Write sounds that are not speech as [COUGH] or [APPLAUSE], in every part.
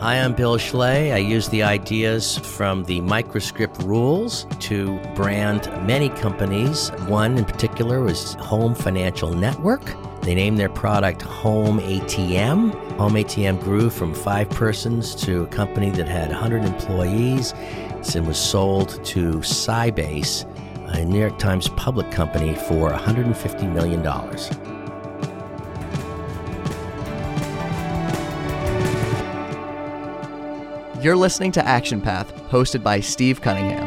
Hi, I'm Bill Schley. I use the ideas from the microscript rules to brand many companies. One in particular was Home Financial Network. They named their product Home ATM. Home ATM grew from five persons to a company that had 100 employees and was sold to Sybase, a New York Times public company, for $150 million. You're listening to Action Path, hosted by Steve Cunningham.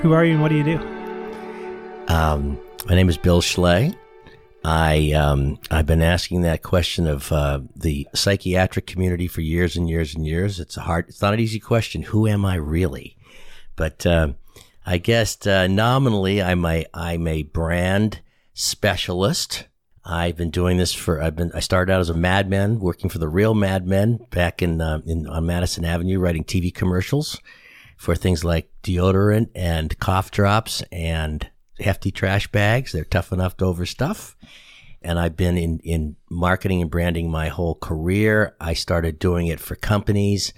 Who are you and what do you do? Um, my name is Bill Schley. I um, I've been asking that question of uh, the psychiatric community for years and years and years. It's a hard. It's not an easy question. Who am I really? But uh, I guess uh, nominally, I'm a I'm a brand specialist. I've been doing this for. I've been. I started out as a madman, working for the real madmen back in uh, in on Madison Avenue, writing TV commercials for things like deodorant and cough drops and hefty trash bags. They're tough enough to overstuff. And I've been in, in marketing and branding my whole career. I started doing it for companies,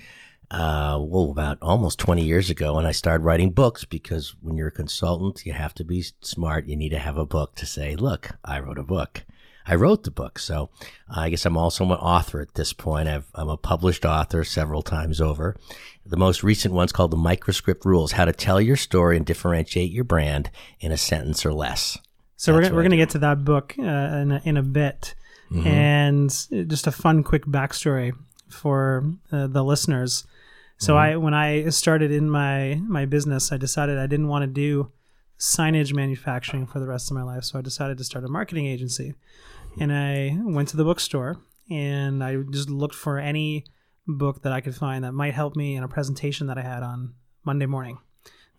uh, well, about almost 20 years ago. And I started writing books because when you're a consultant, you have to be smart. You need to have a book to say, look, I wrote a book. I wrote the book. So I guess I'm also an author at this point. i am a published author several times over. The most recent one's called The Microscript Rules How to Tell Your Story and Differentiate Your Brand in a Sentence or Less. So That's we're, we're going to get to that book uh, in, a, in a bit. Mm-hmm. And just a fun, quick backstory for uh, the listeners. So mm-hmm. I, when I started in my my business, I decided I didn't want to do signage manufacturing for the rest of my life. So I decided to start a marketing agency and I went to the bookstore and I just looked for any book that I could find that might help me in a presentation that I had on Monday morning.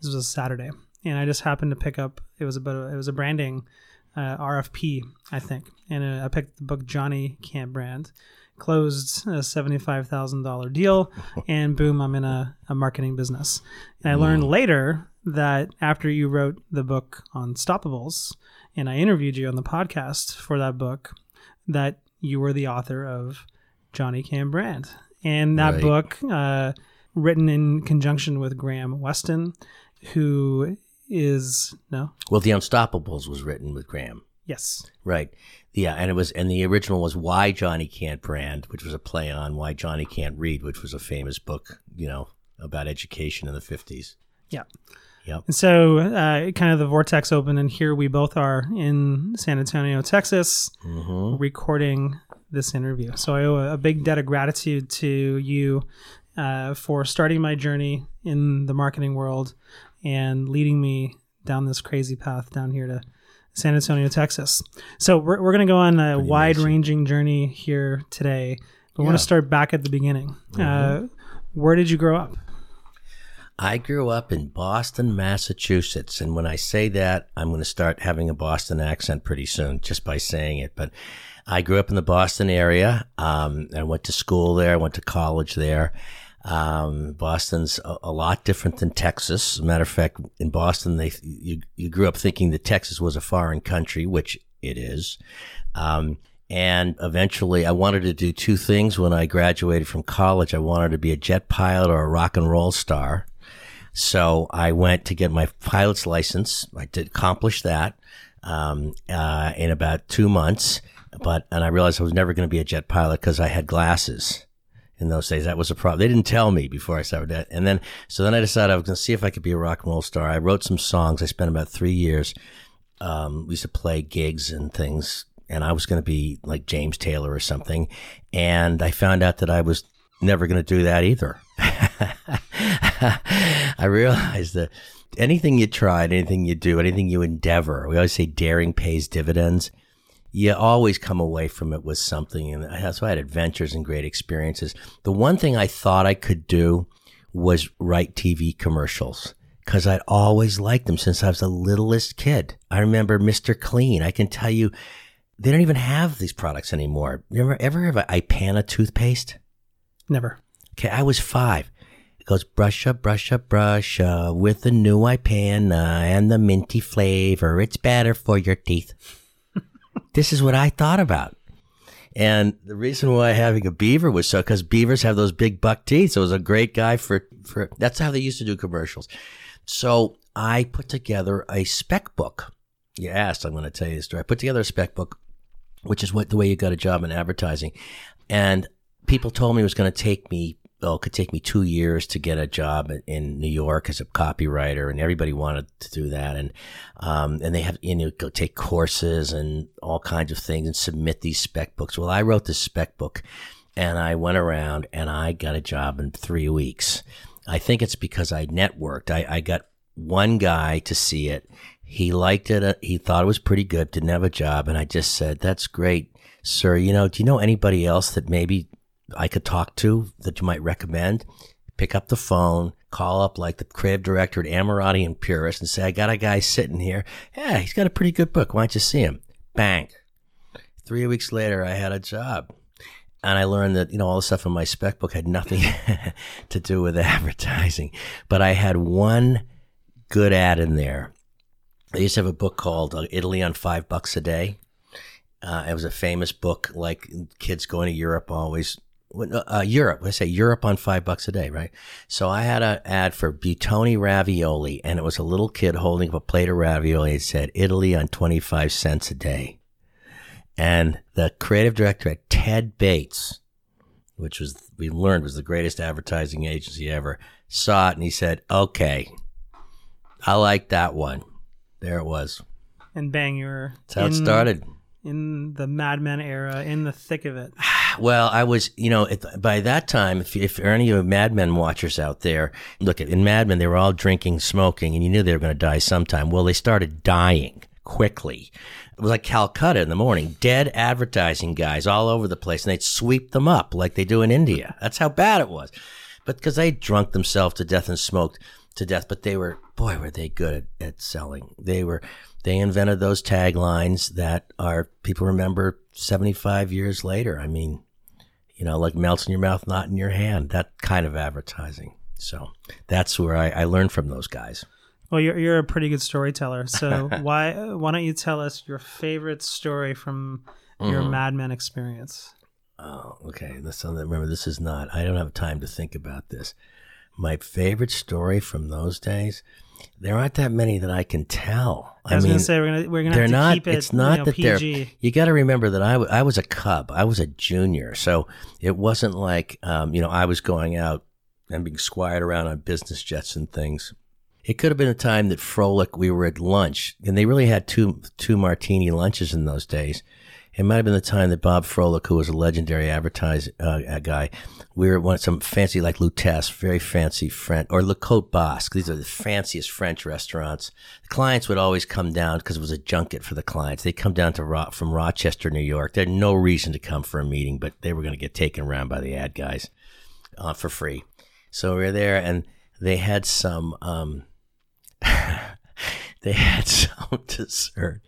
This was a Saturday, and I just happened to pick up. It was about it was a branding uh, RFP, I think, and uh, I picked the book Johnny Can't Brand. Closed a thousand dollar deal, [LAUGHS] and boom, I'm in a, a marketing business. And I learned mm. later that after you wrote the book Unstoppables and I interviewed you on the podcast for that book, that you were the author of Johnny Can't Brand. And that right. book, uh, written in conjunction with Graham Weston, who is no. Well, The Unstoppables was written with Graham. Yes. Right. Yeah, and it was and the original was Why Johnny Can't Brand, which was a play on Why Johnny Can't Read, which was a famous book, you know, about education in the 50s. Yeah. Yep. And so, uh, kind of the vortex open, and here we both are in San Antonio, Texas, mm-hmm. recording this interview. So I owe a big debt of gratitude to you uh, for starting my journey in the marketing world and leading me down this crazy path down here to San Antonio, Texas. So we're, we're going to go on a wide ranging journey here today. But yeah. I want to start back at the beginning. Mm-hmm. Uh, where did you grow up? I grew up in Boston, Massachusetts. And when I say that, I'm going to start having a Boston accent pretty soon just by saying it. But I grew up in the Boston area. Um, I went to school there. I went to college there. Um, Boston's a, a, lot different than Texas. Matter of fact, in Boston, they you, you grew up thinking that Texas was a foreign country, which it is. Um, and eventually, I wanted to do two things when I graduated from college. I wanted to be a jet pilot or a rock and roll star. So I went to get my pilot's license. I did accomplish that um, uh, in about two months. But and I realized I was never going to be a jet pilot because I had glasses in those days. That was a problem. They didn't tell me before I started that. And then so then I decided I was going to see if I could be a rock and roll star. I wrote some songs. I spent about three years. Um, we used to play gigs and things and I was going to be like James Taylor or something. And I found out that I was never going to do that either. [LAUGHS] I realized that anything you try, anything you do, anything you endeavor, we always say daring pays dividends. You always come away from it with something. And that's why I had adventures and great experiences. The one thing I thought I could do was write TV commercials because I'd always liked them since I was the littlest kid. I remember Mr. Clean. I can tell you, they don't even have these products anymore. You ever, ever have Ipana toothpaste? Never. Okay, I was five. It goes brush up, brush up, brush up with the new Ipana and the minty flavor. It's better for your teeth. [LAUGHS] this is what I thought about. And the reason why having a beaver was so because beavers have those big buck teeth. So it was a great guy for for that's how they used to do commercials. So I put together a spec book. You asked, I'm going to tell you the story. I put together a spec book, which is what the way you got a job in advertising. And people told me it was going to take me it could take me two years to get a job in New York as a copywriter, and everybody wanted to do that. And um, and they have you know go take courses and all kinds of things and submit these spec books. Well, I wrote this spec book, and I went around and I got a job in three weeks. I think it's because I networked. I, I got one guy to see it. He liked it. Uh, he thought it was pretty good. Didn't have a job, and I just said, "That's great." Sir, you know, do you know anybody else that maybe I could talk to that you might recommend, pick up the phone, call up like the creative director at Ammirati and Puris and say, I got a guy sitting here. Yeah, he's got a pretty good book. Why don't you see him? Bang. Three weeks later, I had a job. And I learned that, you know, all the stuff in my spec book had nothing [LAUGHS] to do with [LAUGHS] advertising. But I had one good ad in there. I used to have a book called uh, Italy on Five Bucks a Day. Uh, it was a famous book, like kids going to Europe always uh, Europe. I say Europe on five bucks a day, right? So I had an ad for Buitoni ravioli, and it was a little kid holding up a plate of ravioli. It said Italy on twenty five cents a day, and the creative director at Ted Bates, which was we learned was the greatest advertising agency ever, saw it and he said, "Okay, I like that one." There it was. And bang, you were. That's how in, it started. In the Mad Men era, in the thick of it. [SIGHS] [SIGHS] Well, I was, you know, by that time, if, if any of Mad Men watchers out there, look, at in Mad Men, they were all drinking, smoking, and you knew they were going to die sometime. Well, they started dying quickly. It was like Calcutta in the morning, dead advertising guys all over the place, and they'd sweep them up like they do in India. That's how bad it was. But because they drunk themselves to death and smoked to death, but they were, boy, were they good at, at selling. They were, they invented those taglines that are people remember 75 years later. I mean, you know, like melts in your mouth, not in your hand, that kind of advertising. So that's where I, I learned from those guys. Well, you're, you're a pretty good storyteller. So [LAUGHS] why, why don't you tell us your favorite story from your mm-hmm. Mad Men experience? Oh, okay. So remember, this is not, I don't have time to think about this. My favorite story from those days there aren't that many that I can tell. I, I was mean, gonna say we're gonna we're gonna they're not. Keep it, it's not you know, that PG. they're. You got to remember that I, w- I was a cub. I was a junior, so it wasn't like um, you know I was going out and being squired around on business jets and things. It could have been a time that Froelich we were at lunch, and they really had two two martini lunches in those days. It might have been the time that Bob Froelich, who was a legendary advertise uh, guy, we were at one some fancy like Lutèce, very fancy French, or Le Cote Basque. These are the fanciest French restaurants. The clients would always come down because it was a junket for the clients. They come down to Ro- from Rochester, New York. They had no reason to come for a meeting, but they were going to get taken around by the ad guys uh, for free. So we were there, and they had some. Um, [LAUGHS] they had [LAUGHS] some dessert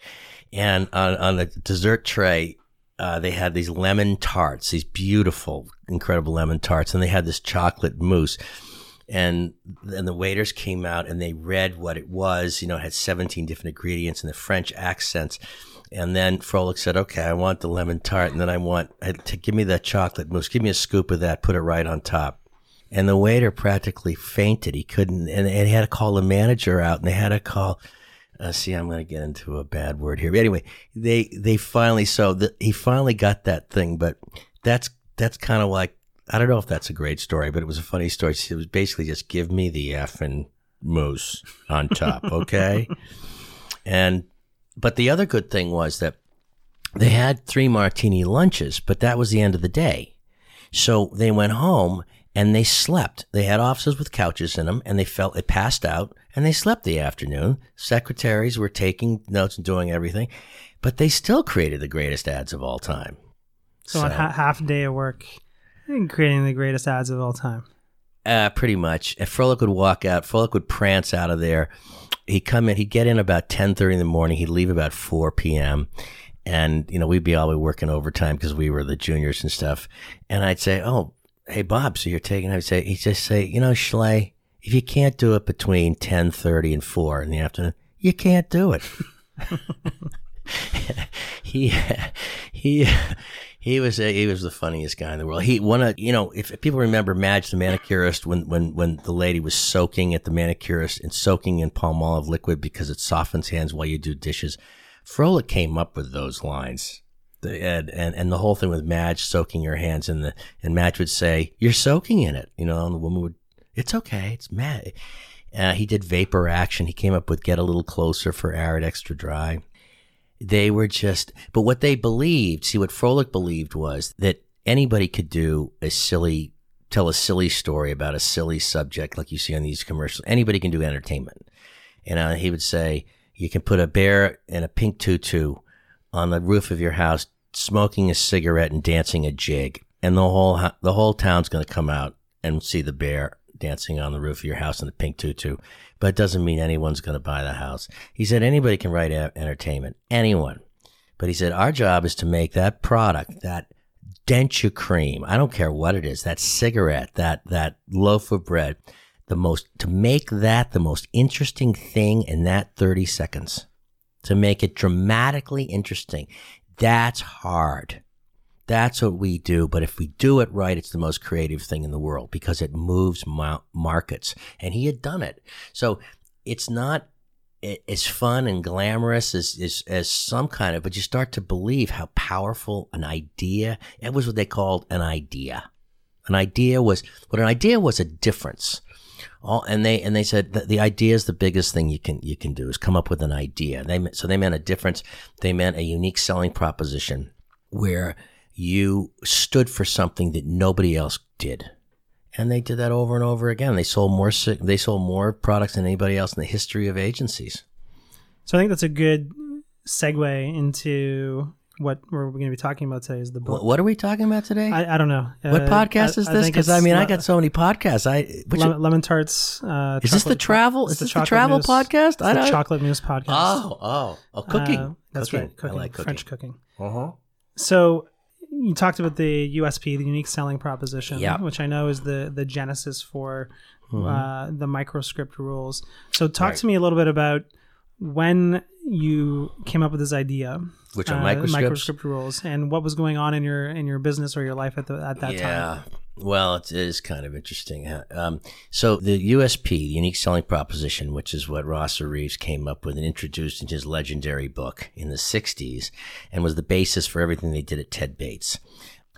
and on, on the dessert tray, uh, they had these lemon tarts, these beautiful, incredible lemon tarts, and they had this chocolate mousse. And then the waiters came out and they read what it was. You know, it had 17 different ingredients and the French accents. And then Froelich said, okay, I want the lemon tart. And then I want to give me that chocolate mousse. Give me a scoop of that. Put it right on top. And the waiter practically fainted. He couldn't, and, and he had to call the manager out and they had to call uh, see, I'm going to get into a bad word here. But anyway, they they finally so the, he finally got that thing, but that's that's kind of like I don't know if that's a great story, but it was a funny story. It was basically just give me the effing mousse on top, [LAUGHS] okay? and but the other good thing was that they had three martini lunches, but that was the end of the day. So they went home and they slept. They had offices with couches in them and they felt they passed out and they slept the afternoon. Secretaries were taking notes and doing everything, but they still created the greatest ads of all time. So, so ha- half a day of work and creating the greatest ads of all time. Uh, pretty much. If Froelich would walk out, Froelich would prance out of there. He'd come in, he'd get in about 10.30 in the morning. He'd leave about 4 p.m. And, you know, we'd be all working overtime because we were the juniors and stuff. And I'd say, oh, hey, Bob, so you're taking, I'd say, he'd just say, you know, Schley, if you can't do it between 10.30 and 4 in the afternoon, you can't do it. [LAUGHS] he he he was a, he was the funniest guy in the world. He one of you know if, people remember Madge the manicurist when when when the lady was soaking at the manicurist and soaking in Palmolive liquid because it softens hands while you do dishes. Froelich came up with those lines. The, and, and and the whole thing with Madge soaking her hands in the and Madge would say, "You're soaking in it," you know, and the woman would, "It's okay, it's Madge." Uh, he did vapor action. He came up with "Get a Little Closer" for Arid Extra Dry. They were just, but what they believed, see, what Froelich believed was that anybody could do a silly, tell a silly story about a silly subject like you see on these commercials. Anybody can do entertainment. And uh, he would say, you can put a bear in a pink tutu on the roof of your house, smoking a cigarette and dancing a jig. And the whole, the whole town's going to come out and see the bear dancing on the roof of your house in a pink tutu but it doesn't mean anyone's going to buy the house. He said anybody can write entertainment, anyone. But he said our job is to make that product, that denture cream, I don't care what it is, that cigarette, that that loaf of bread, the most to make that the most interesting thing in that 30 seconds. To make it dramatically interesting. That's hard. That's what we do. But if we do it right, it's the most creative thing in the world because it moves ma- markets. And he had done it. So it's not as fun and glamorous as, as, as some kind of, but you start to believe how powerful an idea, it was what they called an idea. An idea was, what an idea was a difference. All, and they and they said the idea is the biggest thing you can you can do is come up with an idea. They so they meant a difference. They meant a unique selling proposition where you stood for something that nobody else did. And they did that over and over again. They sold more they sold more products than anybody else in the history of agencies. So I think that's a good segue into what we're going to be talking about today is the book. What are we talking about today? I, I don't know. What uh, podcast is this? Because I, I, mean, I got so many podcasts. I lemon, lemon, tarts. Uh, is this the travel? Is this the, the travel podcast? I the chocolate news podcast. Oh, oh, oh, cooking. Uh, that's cooking. right. Cooking. I like cooking. French cooking. Uh huh. So you talked about the USP, the unique selling proposition, yeah. which I know is the the genesis for mm-hmm. uh, the microscript rules. So talk right. to me a little bit about when you came up with this idea, which are uh, microscript rules, and what was going on in your in your business or your life at the at that yeah. time. Well, it is kind of interesting. Um, so the USP, the unique selling proposition, which is what Rosser Reeves came up with and introduced in his legendary book in the '60s, and was the basis for everything they did at Ted Bates.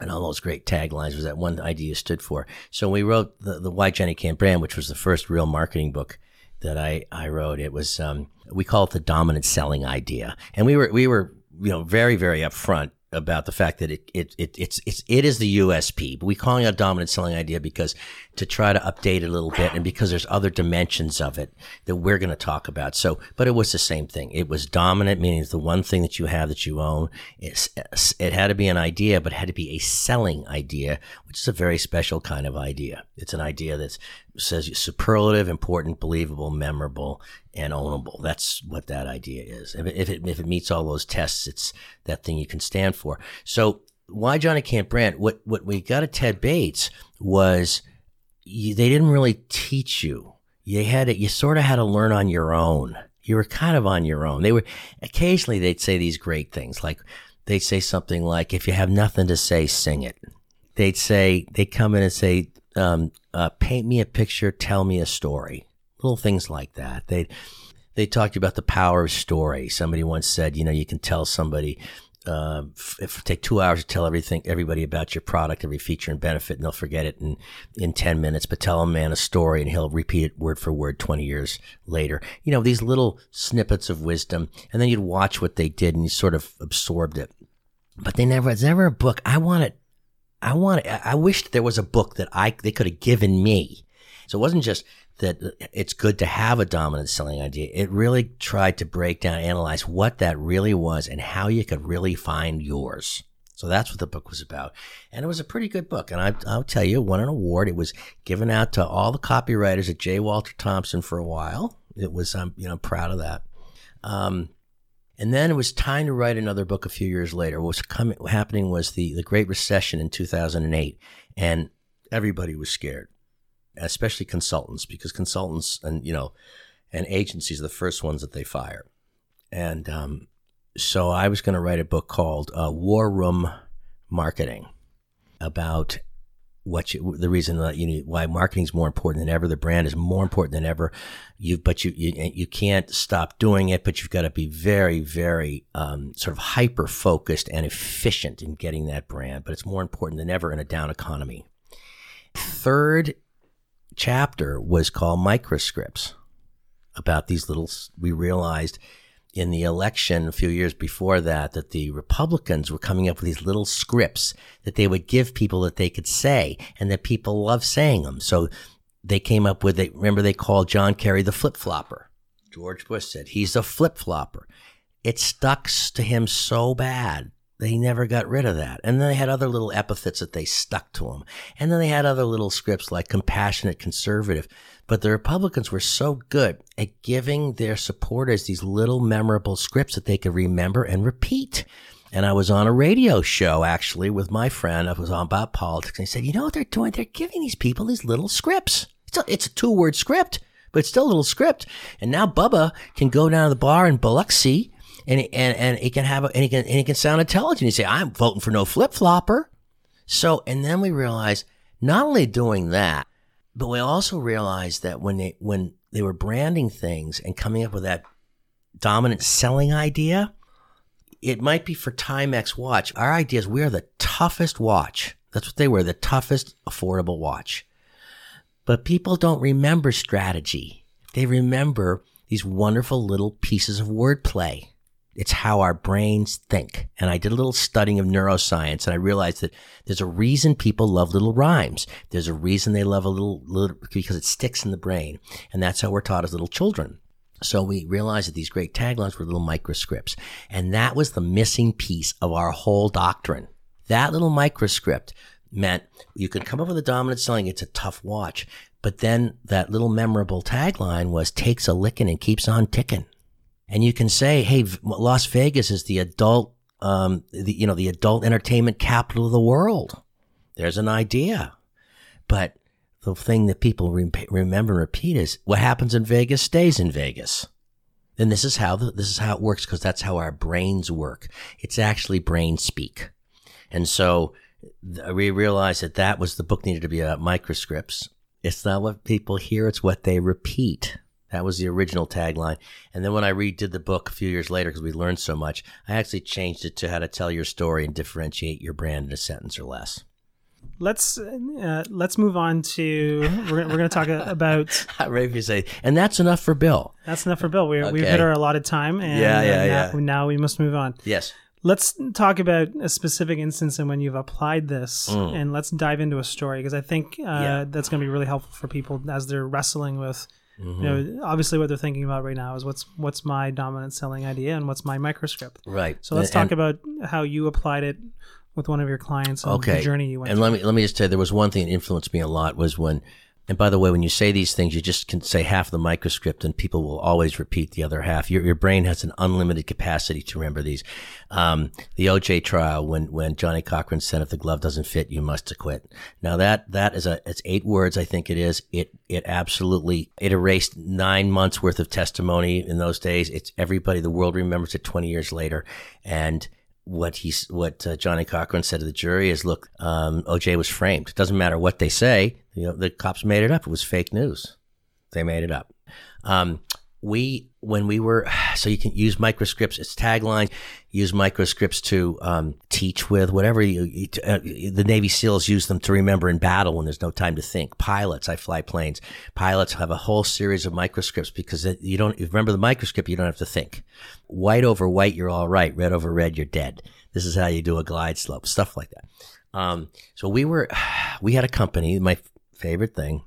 And all those great taglines was that one idea stood for. So we wrote the, the Why Johnny Can't Brand, which was the first real marketing book that I, I wrote. It was um, we call it the dominant selling idea, and we were we were you know very very upfront about the fact that it, it, it it's it's it is the USP, but we calling it a dominant selling idea because to try to update a little bit and because there's other dimensions of it that we're going to talk about. So, but it was the same thing. It was dominant, meaning it's the one thing that you have that you own. It's, it had to be an idea, but it had to be a selling idea, which is a very special kind of idea. It's an idea that says superlative, important, believable, memorable, and ownable. That's what that idea is. If it, if it, meets all those tests, it's that thing you can stand for. So why Johnny Can't Brand? What, what we got at Ted Bates was you, they didn't really teach you. You had to, you sort of had to learn on your own. You were kind of on your own. They were, occasionally they'd say these great things like, they'd say something like, if you have nothing to say, sing it. They'd say, they come in and say, um, uh, paint me a picture, tell me a story little things like that. They they talked about the power of story. Somebody once said, you know, you can tell somebody uh, if take two hours to tell everything, everybody about your product, every feature and benefit, and they'll forget it in, in 10 minutes, but tell a man a story and he'll repeat it word for word 20 years later. You know, these little snippets of wisdom. And then you'd watch what they did and you sort of absorbed it. But they never, it's never a book. I want it. I want it. I wished there was a book that I, they could have given me. So it wasn't just that it's good to have a dominant selling idea. It really tried to break down, analyze what that really was and how you could really find yours. So that's what the book was about. And it was a pretty good book. And I, will tell you, it won an award. It was given out to all the copywriters at J. Walter Thompson for a while. It was, I'm, you know, proud of that. Um, and then it was time to write another book a few years later. What was coming, happening was the, the Great Recession in 2008. And everybody was scared especially consultants, because consultants and you know, and agencies are the first ones that they fire. And um, so I was going to write a book called uh, War Room Marketing about what you, the reason that you need, why marketing is more important than ever. The brand is more important than ever. You, but you, you, you can't stop doing it, but you've got to be very, very, um, sort of hyper focused and efficient in getting that brand. But it's more important than ever in a down economy. Third chapter was called microscripts about these little, we realized in the election a few years before that that the Republicans were coming up with these little scripts that they would give people that they could say and that people love saying them. So they came up with it. Remember, they called John Kerry the flip flopper. George Bush said he's a flip flopper. It stuck to him so bad. They never got rid of that. And then they had other little epithets that they stuck to him. And then they had other little scripts like compassionate conservative. But the Republicans were so good at giving their supporters these little memorable scripts that they could remember and repeat. And I was on a radio show actually with my friend. I was on about politics. And he said, you know what they're doing? They're giving these people these little scripts. It's a, it's a two word script, but it's still a little script. And now Bubba can go down to the bar in Biloxi and, and, and he can have a, and he can, and he can sound intelligent. He say, I'm voting for no flip flopper. So, and then we realize not only doing that, but we also realized that when they when they were branding things and coming up with that dominant selling idea, it might be for Timex watch. Our idea is we are the toughest watch. That's what they were, the toughest affordable watch. But people don't remember strategy. They remember these wonderful little pieces of wordplay. It's how our brains think. And I did a little studying of neuroscience and I realized that there's a reason people love little rhymes. There's a reason they love a little, little because it sticks in the brain. And that's how we're taught as little children. So we realized that these great taglines were little microscripts. And that was the missing piece of our whole doctrine. That little microscript meant you could come up with a dominant selling, it's a tough watch. But then that little memorable tagline was takes a licking and keeps on ticking and you can say, "Hey, Las Vegas is the adult, um, the, you know, the adult entertainment capital of the world." There's an idea, but the thing that people re- remember and repeat is what happens in Vegas stays in Vegas. And this is how the, this is how it works because that's how our brains work. It's actually brain speak, and so we realized that that was the book needed to be about microscripts. It's not what people hear; it's what they repeat. That was the original tagline. And then when I redid the book a few years later, because we learned so much, I actually changed it to how to tell your story and differentiate your brand in a sentence or less. Let's uh, let's move on to we're, we're going to talk about. [LAUGHS] I'm ready to say, and that's enough for Bill. That's enough for Bill. We, okay. We've hit our allotted time, and yeah, yeah, uh, yeah. Now, now we must move on. Yes. Let's talk about a specific instance and when you've applied this, mm. and let's dive into a story because I think uh, yeah. that's going to be really helpful for people as they're wrestling with Mm-hmm. You know, obviously, what they're thinking about right now is what's what's my dominant selling idea and what's my microscript. Right. So let's and, talk about how you applied it with one of your clients and okay. the journey you went. And through. let me let me just tell you, there was one thing that influenced me a lot was when and by the way, when you say these things, you just can say half the microscript and people will always repeat the other half. Your, your brain has an unlimited capacity to remember these. Um, the OJ trial, when, when Johnnie Cochran said, if the glove doesn't fit, you must acquit. Now that, that is a, it's eight words. I think it is. It, it absolutely, it erased nine months worth of testimony in those days. It's everybody, the world remembers it 20 years later. And, what he's what uh, Johnnie Cochran said to the jury is, look, um, OJ was framed. It doesn't matter what they say. You know, the cops made it up. It was fake news. They made it up. Um, we when we were [SIGHS] so you can use microscripts it's tagline use microscripts to um, teach with whatever you, you uh, the navy seals use them to remember in battle when there's no time to think pilots i fly planes pilots have a whole series of microscripts because you don't you remember the microscript you don't have to think white over white you're all right red over red you're dead this is how you do a glide slope stuff like that um, so we were [SIGHS] we had a company my favorite thing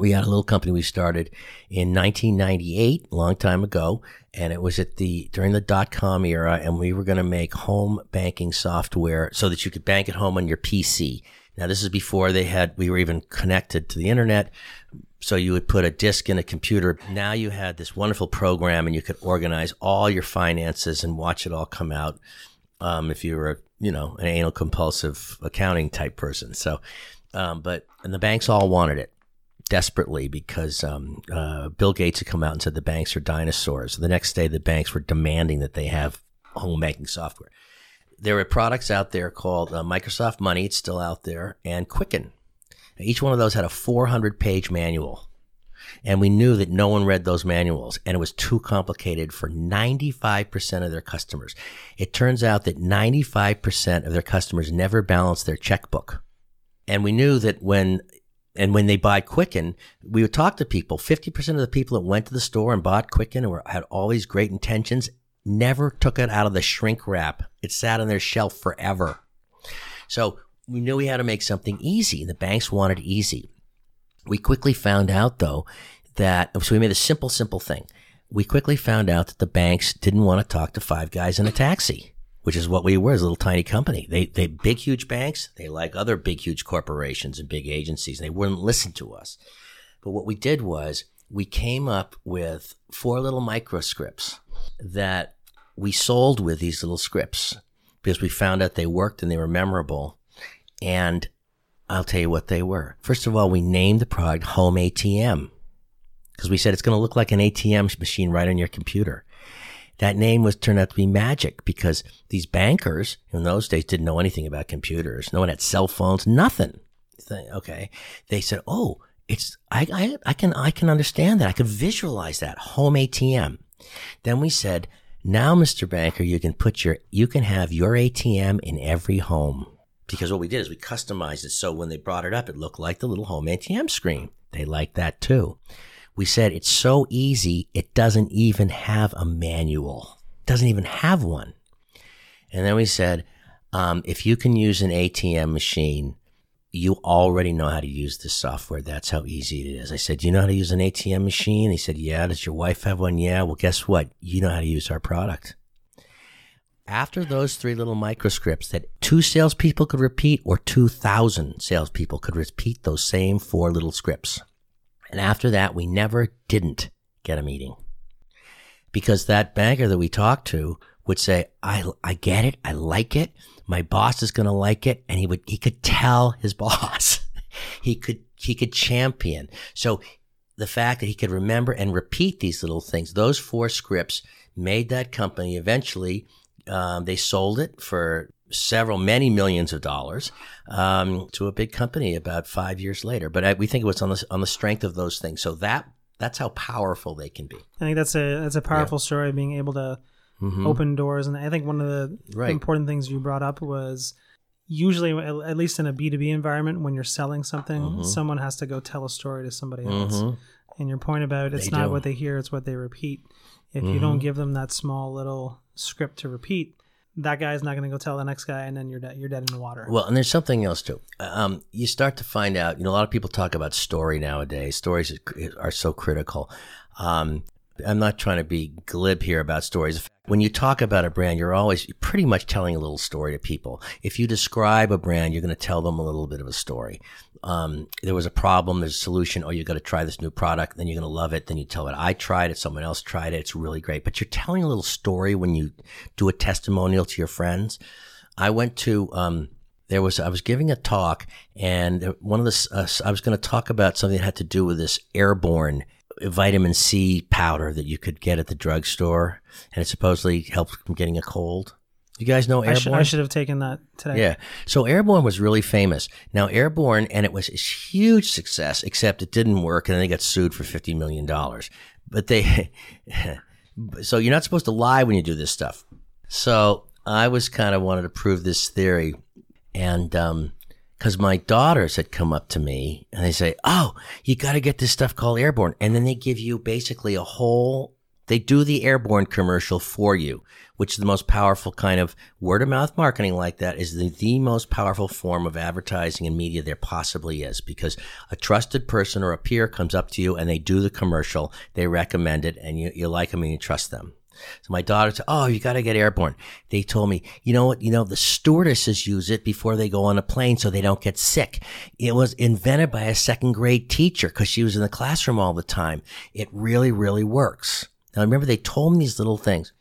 we had a little company we started in 1998, a long time ago, and it was at the during the dot com era, and we were going to make home banking software so that you could bank at home on your PC. Now, this is before they had we were even connected to the internet. So you would put a disk in a computer. Now you had this wonderful program, and you could organize all your finances and watch it all come out. Um, if you were, you know, an anal compulsive accounting type person. So, um, but and the banks all wanted it desperately because um, uh, Bill Gates had come out and said the banks are dinosaurs. The next day, the banks were demanding that they have home banking software. There are products out there called uh, Microsoft Money. It's still out there, and Quicken. Each one of those had a 400 page manual. And we knew that no one read those manuals and it was too complicated for 95% of their customers. It turns out that 95% of their customers never balance their checkbook. And we knew that when and when they buy Quicken, we would talk to people. 50% of the people that went to the store and bought Quicken and were, had all these great intentions never took it out of the shrink wrap. It sat on their shelf forever. So we knew we had to make something easy. The banks wanted easy. We quickly found out though that, so we made a simple, simple thing. We quickly found out that the banks didn't want to talk to five guys in a taxi, which is what we were as a little tiny company. They, they, big, huge banks, they like other big, huge corporations and big agencies, and they wouldn't listen to us. But what we did was we came up with four little microscripts that we sold with these little scripts because we found out they worked and they were memorable. And I'll tell you what they were. First of all, we named the product Home ATM because we said it's going to look like an ATM machine right on your computer. That name was turned out to be magic because these bankers in those days didn't know anything about computers. No one had cell phones, nothing. Okay. They said, Oh, it's, I, I, I can, I can understand that. I can visualize that home ATM. Then we said, now, Mr. Banker, you can put your, you can have your ATM in every home. Because what we did is we customized it so when they brought it up, it looked like the little home ATM screen. They liked that too. We said it's so easy, it doesn't even have a manual. It doesn't even have one. And then we said, um, if you can use an ATM machine, you already know how to use this software. That's how easy it is. I said, Do you know how to use an ATM machine? He said, Yeah. Does your wife have one? Yeah. Well, guess what? You know how to use our product. After those three little microscripts that two salespeople could repeat or 2,000 salespeople could repeat those same four little scripts. And after that, we never didn't get a meeting because that banker that we talked to would say, I, I get it. I like it. My boss is going to like it. And he would, he could tell his [LAUGHS] boss. he could, he could champion. So the fact that he could remember and repeat these little things, those four scripts made that company eventually, um, they sold it for several, many millions of dollars um, to a big company about five years later. But I, we think it was on the on the strength of those things. So that that's how powerful they can be. I think that's a that's a powerful yeah. story. Being able to mm-hmm. open doors. And I think one of the right. important things you brought up was usually, at least in a B2B environment, when you're selling something, mm-hmm. someone has to go tell a story to somebody else. Mm-hmm. And your point about it's they not do. what they hear, it's what they repeat. If you don't mm-hmm. give them that small little script to repeat, that guy's not going to go tell the next guy, and then you're dead. You're dead in the water. Well, and there's something else too. Um, you start to find out. You know, a lot of people talk about story nowadays. Stories are so critical. Um, I'm not trying to be glib here about stories. When you talk about a brand, you're always pretty much telling a little story to people. If you describe a brand, you're going to tell them a little bit of a story. Um, there was a problem, there's a solution. Oh, you got to try this new product, then you're going to love it. Then you tell it, I tried it, someone else tried it. It's really great. But you're telling a little story when you do a testimonial to your friends. I went to, um, there was I was giving a talk, and one of the uh, I was going to talk about something that had to do with this airborne vitamin C powder that you could get at the drugstore, and it supposedly helps from getting a cold. You guys know Airborne? I should, I should, have taken that today. Yeah. So Airborne was really famous. Now Airborne, and it was a huge success, except it didn't work, and they got sued for fifty million dollars. But they, [LAUGHS] so you're not supposed to lie when you do this stuff. So I was kind of wanted to prove this theory, and um, because my daughters had come up to me and they say, "Oh, you got to get this stuff called Airborne," and then they give you basically a whole. They do the Airborne commercial for you, which is the most powerful kind of word of mouth marketing like that is the, the most powerful form of advertising and media there possibly is because a trusted person or a peer comes up to you and they do the commercial, they recommend it, and you, you like them and you trust them. So my daughter said, "Oh, you got to get airborne." They told me, "You know what? You know the stewardesses use it before they go on a plane so they don't get sick." It was invented by a second grade teacher because she was in the classroom all the time. It really, really works. Now remember, they told me these little things.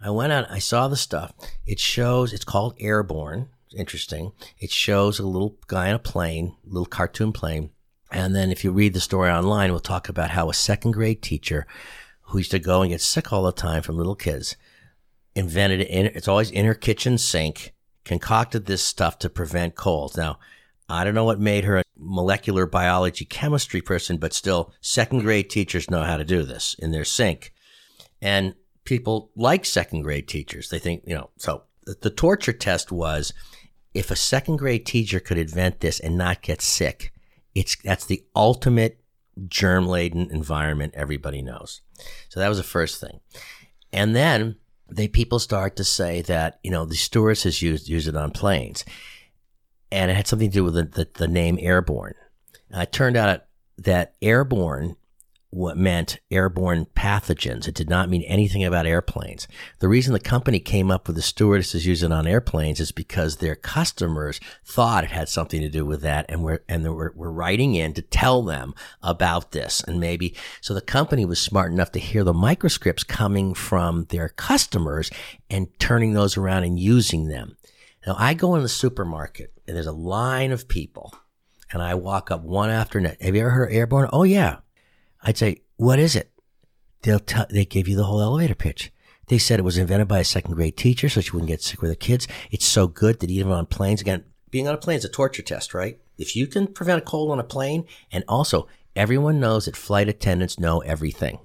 I went out, I saw the stuff. It shows. It's called airborne. Interesting. It shows a little guy in a plane, little cartoon plane. And then if you read the story online, we'll talk about how a second grade teacher who used to go and get sick all the time from little kids, invented it. In, it's always in her kitchen sink, concocted this stuff to prevent colds. Now, I don't know what made her a molecular biology chemistry person, but still, second grade teachers know how to do this in their sink. And people like second grade teachers. They think, you know, so the, torture test was if a second grade teacher could invent this and not get sick, it's that's the ultimate germ laden environment everybody knows. So that was the first thing. And then they people start to say that, you know, the stewardesses use use it on planes. And it had something to do with the, the, the name airborne. Uh, it turned out that airborne what meant airborne pathogens. It did not mean anything about airplanes. The reason the company came up with the stewardesses using on airplanes is because their customers thought it had something to do with that and were and they were, were writing in to tell them about this. And maybe so the company was smart enough to hear the microscripts coming from their customers and turning those around and using them. Now I go in the supermarket and there's a line of people and I walk up one after another. Have you ever heard of airborne? Oh yeah. I'd say, what is it? They'll tell, they give you the whole elevator pitch. They said it was invented by a second grade teacher so she wouldn't get sick with her kids. It's so good that even on planes, again, being on a plane is a torture test, right? If you can prevent a cold on a plane, and also everyone knows that flight attendants know everything.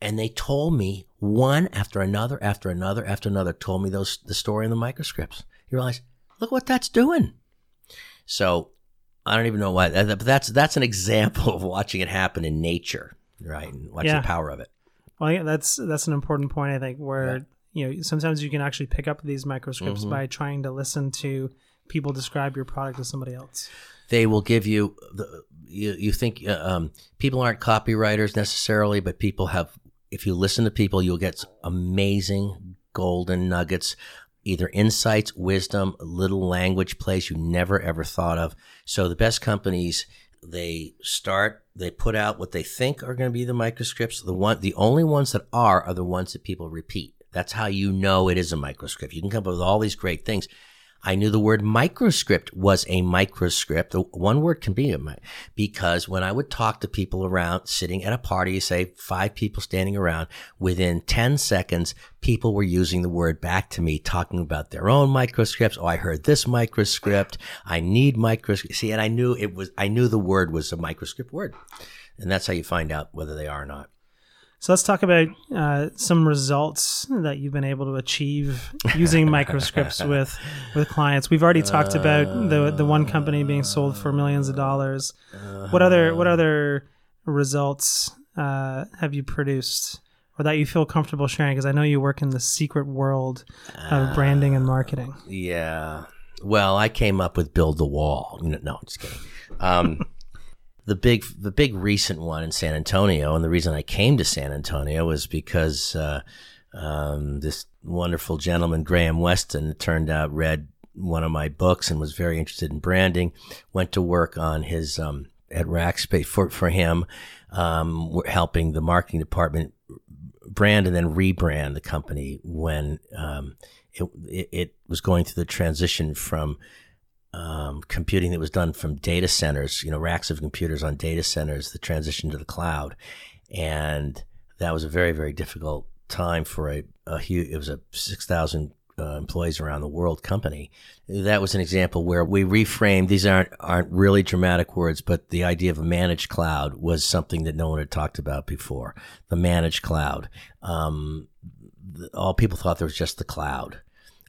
And they told me one after another, after another, after another, told me those the story in the microscripts. You realize, look what that's doing. So I don't even know why, but that's that's an example [LAUGHS] of watching it happen in nature, right? And watch Yeah. the power of it. Well, yeah, that's that's an important point. I think where Yeah. you know sometimes you can actually pick up these microscripts Mhm. by trying to listen to people describe your product to somebody else. They will give you the you, you think uh, um, people aren't copywriters necessarily, but people have. If you listen to people, you'll get amazing golden nuggets, either insights, wisdom, little language plays you never ever thought of. So the best companies they start they put out what they think are going to be the microscripts. The one the only ones that are are the ones that people repeat. That's how you know it is a microscript. You can come up with all these great things i knew the word microscript was a microscript. The one word can be a mi- because when i would talk to people around sitting at a party say five people standing around within 10 seconds people were using the word back to me talking about their own microscripts. Oh i heard this microscript. I need microscript see and i knew it was i knew the word was a microscript word. And that's how you find out whether they are or not So let's talk about uh, some results that you've been able to achieve using [LAUGHS] microscripts with with clients. We've already talked about the the one company being sold for millions of dollars. What other what other results uh, have you produced, or that you feel comfortable sharing? Because I know you work in the secret world of branding and marketing. Yeah. Well, I came up with build the wall. No, no just kidding. Um, [LAUGHS] the big, the big recent one in San Antonio, and the reason I came to San Antonio was because uh, um, this wonderful gentleman Graham Weston, turned out, read one of my books and was very interested in branding. Went to work on his um, at Rackspace for for him, um, helping the marketing department brand and then rebrand the company when um, it, it, it was going through the transition from um, computing that was done from data centers, you know, racks of computers on data centers, the transition to the cloud. And that was a very, very difficult time for a, a huge, it was a 6,000 uh, employees around the world company. That was an example where we reframed, these aren't, aren't really dramatic words, but the idea of a managed cloud was something that no one had talked about before. The managed cloud. Um, all people thought there was just the cloud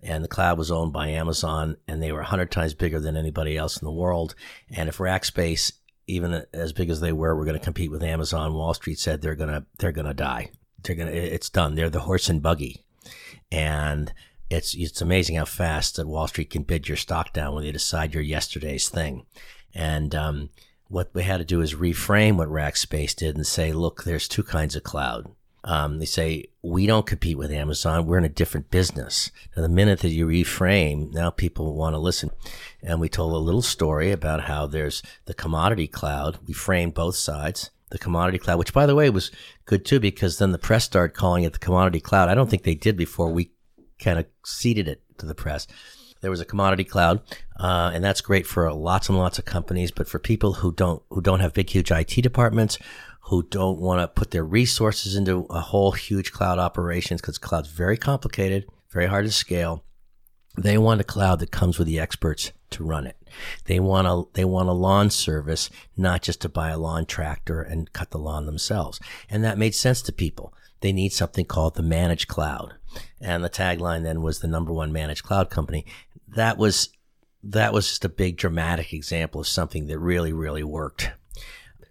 and the cloud was owned by Amazon, and they were 100 times bigger than anybody else in the world. And if Rackspace, even as big as they were, were going to compete with Amazon, Wall Street said they're gonna they're gonna die. They're gonna it's done. They're the horse and buggy, and it's it's amazing how fast that Wall Street can bid your stock down when they decide you're yesterday's thing. And um, what we had to do is reframe what Rackspace did and say, look, there's two kinds of cloud. Um, they say we don't compete with Amazon. We're in a different business. Now, the minute that you reframe, now people want to listen. And we told a little story about how there's the commodity cloud. We framed both sides. The commodity cloud, which by the way was good too, because then the press started calling it the commodity cloud. I don't think they did before we kind of seeded it to the press. There was a commodity cloud, uh, and that's great for lots and lots of companies. But for people who don't who don't have big, huge IT departments, who don't want to put their resources into a whole huge cloud operations because cloud's very complicated, very hard to scale. They want a cloud that comes with the experts to run it. They want a they want a lawn service, not just to buy a lawn tractor and cut the lawn themselves. And that made sense to people. They need something called the managed cloud. And the tagline then was the number one managed cloud company. That was that was just a big dramatic example of something that really, really worked.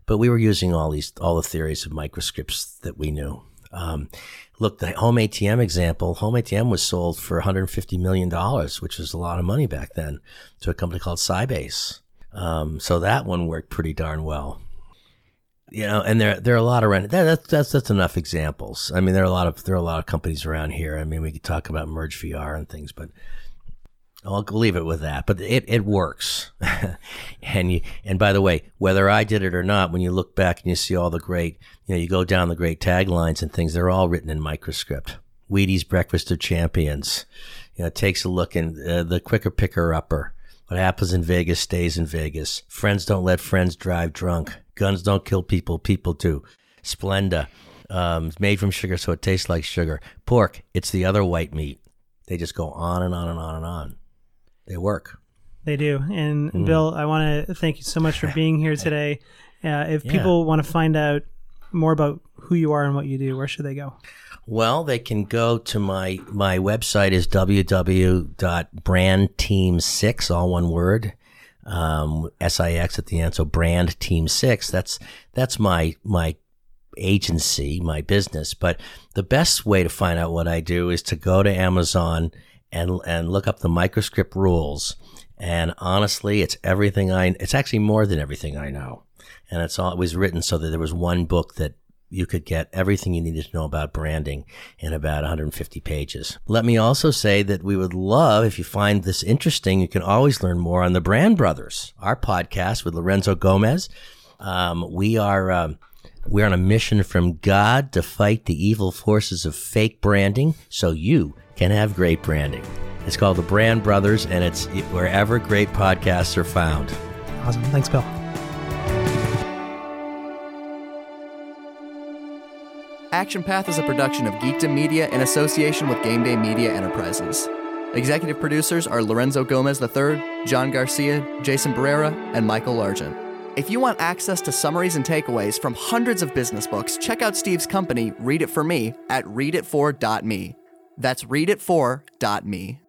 But we were using all these all the theories of microscripts that we knew. Um, look, the home ATM example, home ATM was sold for $150 million, which was a lot of money back then, to a company called Sybase. Um, so that one worked pretty darn well. You know, and there there are a lot around. That, that's that's that's enough examples. I mean, there are a lot of there are a lot of companies around here. I mean, we could talk about Merge VR and things, but I'll leave it with that. But it, it works. [LAUGHS] and you, and by the way, whether I did it or not, when you look back and you see all the great, you know, you go down the great taglines and things, they're all written in microscript. Wheaties Breakfast of Champions. You know, it takes a look in uh, the quicker picker upper. What happens in Vegas stays in Vegas. Friends don't let friends drive drunk. Guns don't kill people. People do. Splenda. Um, made from sugar, so it tastes like sugar. Pork. It's the other white meat. They just go on and on and on and on they work. They do. And mm. Bill, I want to thank you so much for being here today. Uh, if yeah. people want to find out more about who you are and what you do, where should they go? Well, they can go to my my website is www.brandteam6 all one word um, six at the end so brand team 6 that's that's my my agency my business but the best way to find out what I do is to go to Amazon and and look up the microscript rules. And honestly, it's everything I. It's actually more than everything I know. And it's was written so that there was one book that you could get everything you needed to know about branding in about 150 pages. Let me also say that we would love, if you find this interesting, you can always learn more on the Brand Brothers, our podcast with Lorenzo Gomez. Um, we are um, we're on a mission from God to fight the evil forces of fake branding, so you can have great branding. It's called The Brand Brothers, and it's wherever great podcasts are found. Awesome. Thanks, Bill. Action Path is a production of Geekdom Media in association with Game Day Media Enterprises. Executive producers are Lorenzo Gomez III, John Garcia, Jason Barrera, and Michael Largent. If you want access to summaries and takeaways from hundreds of business books, check out Steve's company, Read It For Me, at readit4.me. That's readit4.me.